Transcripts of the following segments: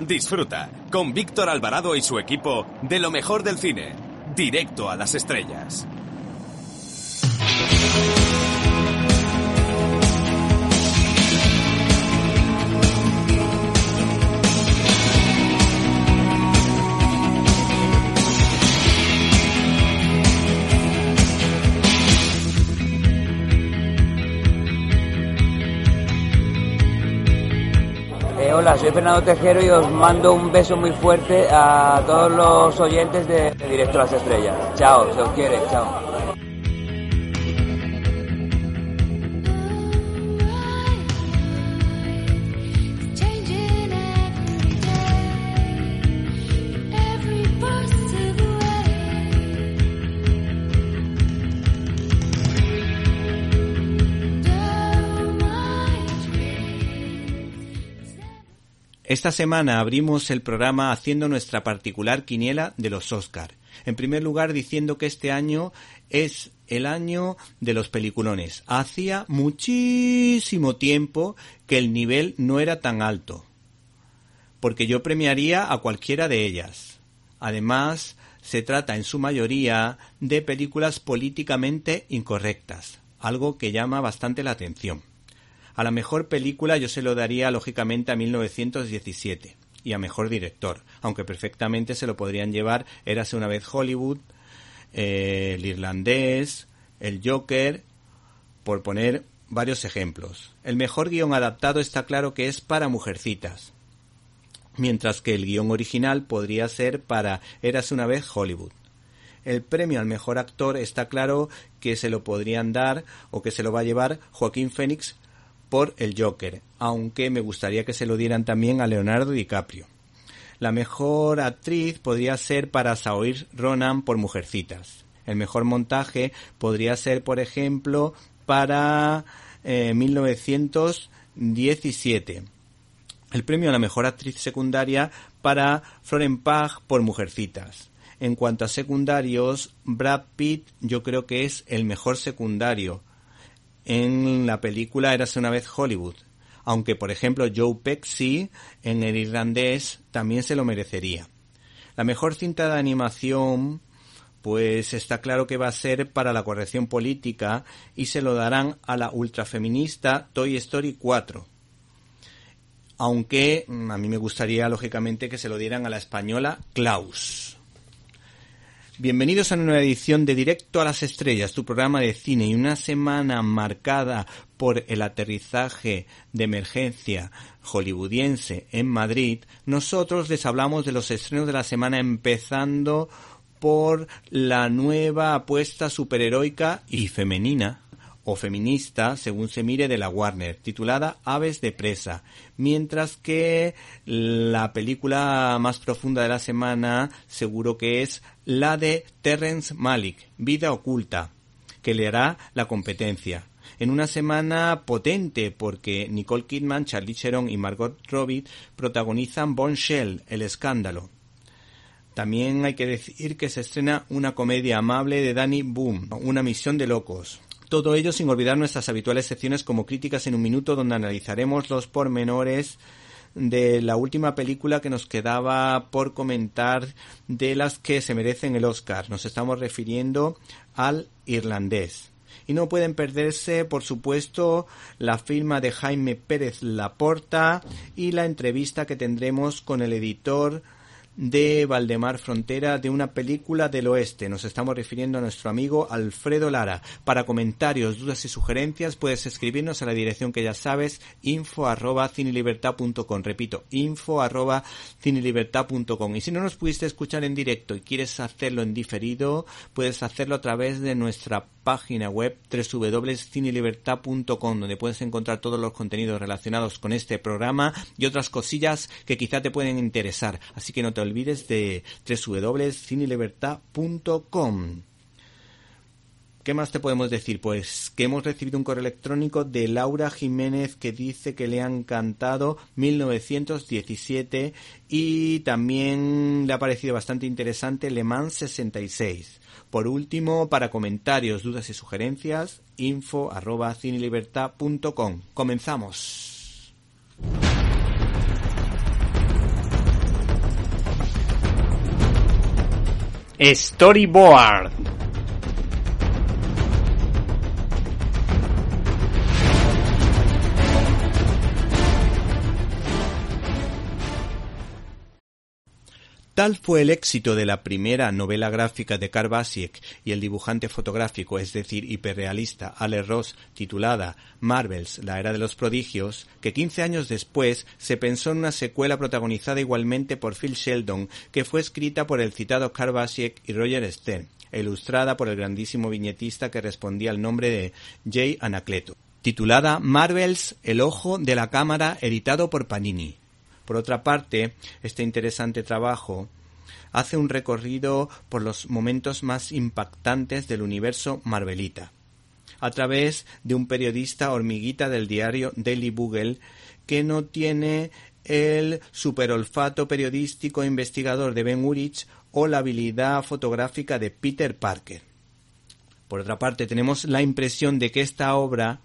Disfruta con Víctor Alvarado y su equipo de lo mejor del cine, directo a las estrellas. Hola, soy Fernando Tejero y os mando un beso muy fuerte a todos los oyentes de, Directo a las Estrellas. Chao, se os quiere, chao. Esta semana abrimos el programa haciendo nuestra particular quiniela de los Oscar. En primer lugar, diciendo que este año es el año de los peliculones. Hacía muchísimo tiempo que el nivel no era tan alto, porque yo premiaría a cualquiera de ellas. Además, se trata en su mayoría de películas políticamente incorrectas, algo que llama bastante la atención. A la mejor película yo se lo daría lógicamente a 1917 y a mejor director, aunque perfectamente se lo podrían llevar Érase una vez Hollywood, eh, El Irlandés, El Joker, por poner varios ejemplos. El mejor guion adaptado está claro que es para Mujercitas, mientras que el guion original podría ser para Érase una vez Hollywood. El premio al mejor actor está claro que se lo podrían dar o que se lo va a llevar Joaquín Phoenix por el Joker, aunque me gustaría que se lo dieran también a Leonardo DiCaprio. La mejor actriz podría ser para Saoirse Ronan por Mujercitas. El mejor montaje podría ser, por ejemplo, para eh, 1917. El premio a la mejor actriz secundaria para Florence Pugh por Mujercitas. En cuanto a secundarios, Brad Pitt yo creo que es el mejor secundario en la película Érase una vez Hollywood. Aunque, por ejemplo, Joe Pesci en el irlandés también se lo merecería. La mejor cinta de animación, pues está claro que va a ser para la corrección política y se lo darán a la ultrafeminista Toy Story 4. Aunque mm, a mí me gustaría, lógicamente, que se lo dieran a la española Klaus. Bienvenidos a una nueva edición de Directo a las Estrellas, tu programa de cine y una semana marcada por el aterrizaje de emergencia hollywoodiense en Madrid, nosotros les hablamos de los estrenos de la semana empezando por la nueva apuesta superheroica y femenina o feminista, según se mire, de la Warner, titulada Aves de Presa, mientras que la película más profunda de la semana seguro que es la de Terrence Malick, Vida Oculta, que le hará la competencia. En una semana potente porque Nicole Kidman, Charlie Theron y Margot Robbie protagonizan Bombshell, El Escándalo. También hay que decir que se estrena una comedia amable de Danny Boom, Una misión de locos. Todo ello sin olvidar nuestras habituales secciones como Críticas en un Minuto, donde analizaremos los pormenores de la última película que nos quedaba por comentar de las que se merecen el Oscar. Nos estamos refiriendo al irlandés. Y no pueden perderse, por supuesto, la firma de Jaime Pérez Laporta y la entrevista que tendremos con el editor de Valdemar Frontera de una película del oeste. Nos estamos refiriendo a nuestro amigo Alfredo Lara. Para comentarios, dudas y sugerencias puedes escribirnos a la dirección que ya sabes, info arroba cinelibertad.com. Repito, info arroba cinelibertad.com. Y si no nos pudiste escuchar en directo y quieres hacerlo en diferido, puedes hacerlo a través de nuestra página web www.cinelibertad.com donde puedes encontrar todos los contenidos relacionados con este programa y otras cosillas que quizá te pueden interesar. Así que no te olvides de www.cinelibertad.com. ¿Qué más te podemos decir? Pues que hemos recibido un correo electrónico de Laura Jiménez que dice que le han cantado 1917 y también le ha parecido bastante interesante Le Mans 66. Por último, para comentarios, dudas y sugerencias, info arroba cinelibertad.com. Comenzamos. Storyboard. Tal fue el éxito de la primera novela gráfica de Karl Basiek y el dibujante fotográfico, es decir, hiperrealista, Ale Ross, titulada Marvels, la era de los prodigios, que 15 años después se pensó en una secuela protagonizada igualmente por Phil Sheldon, que fue escrita por el citado Karl Basiek y Roger Stern, ilustrada por el grandísimo viñetista que respondía al nombre de Jay Anacleto. Titulada Marvels, el ojo de la cámara, editado por Panini. Por otra parte, este interesante trabajo hace un recorrido por los momentos más impactantes del universo Marvelita, a través de un periodista hormiguita del diario Daily Bugle que no tiene el superolfato periodístico e investigador de Ben Urich o la habilidad fotográfica de Peter Parker. Por otra parte, tenemos la impresión de que esta obra,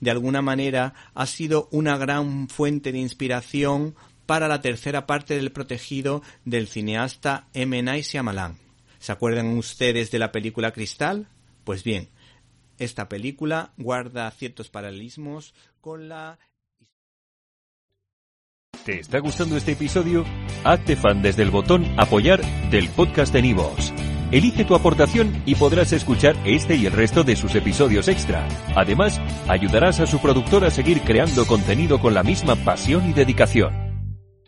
de alguna manera, ha sido una gran fuente de inspiración para la tercera parte del protegido del cineasta M. Night Shyamalan. ¿Se acuerdan ustedes de la película Cristal? Pues bien, esta película guarda ciertos paralelismos con la ¿Te está gustando este episodio? Hazte fan desde el botón Apoyar del podcast de Nivos. Elige tu aportación y podrás escuchar este y el resto de sus episodios extra. Además, ayudarás a su productor a seguir creando contenido con la misma pasión y dedicación.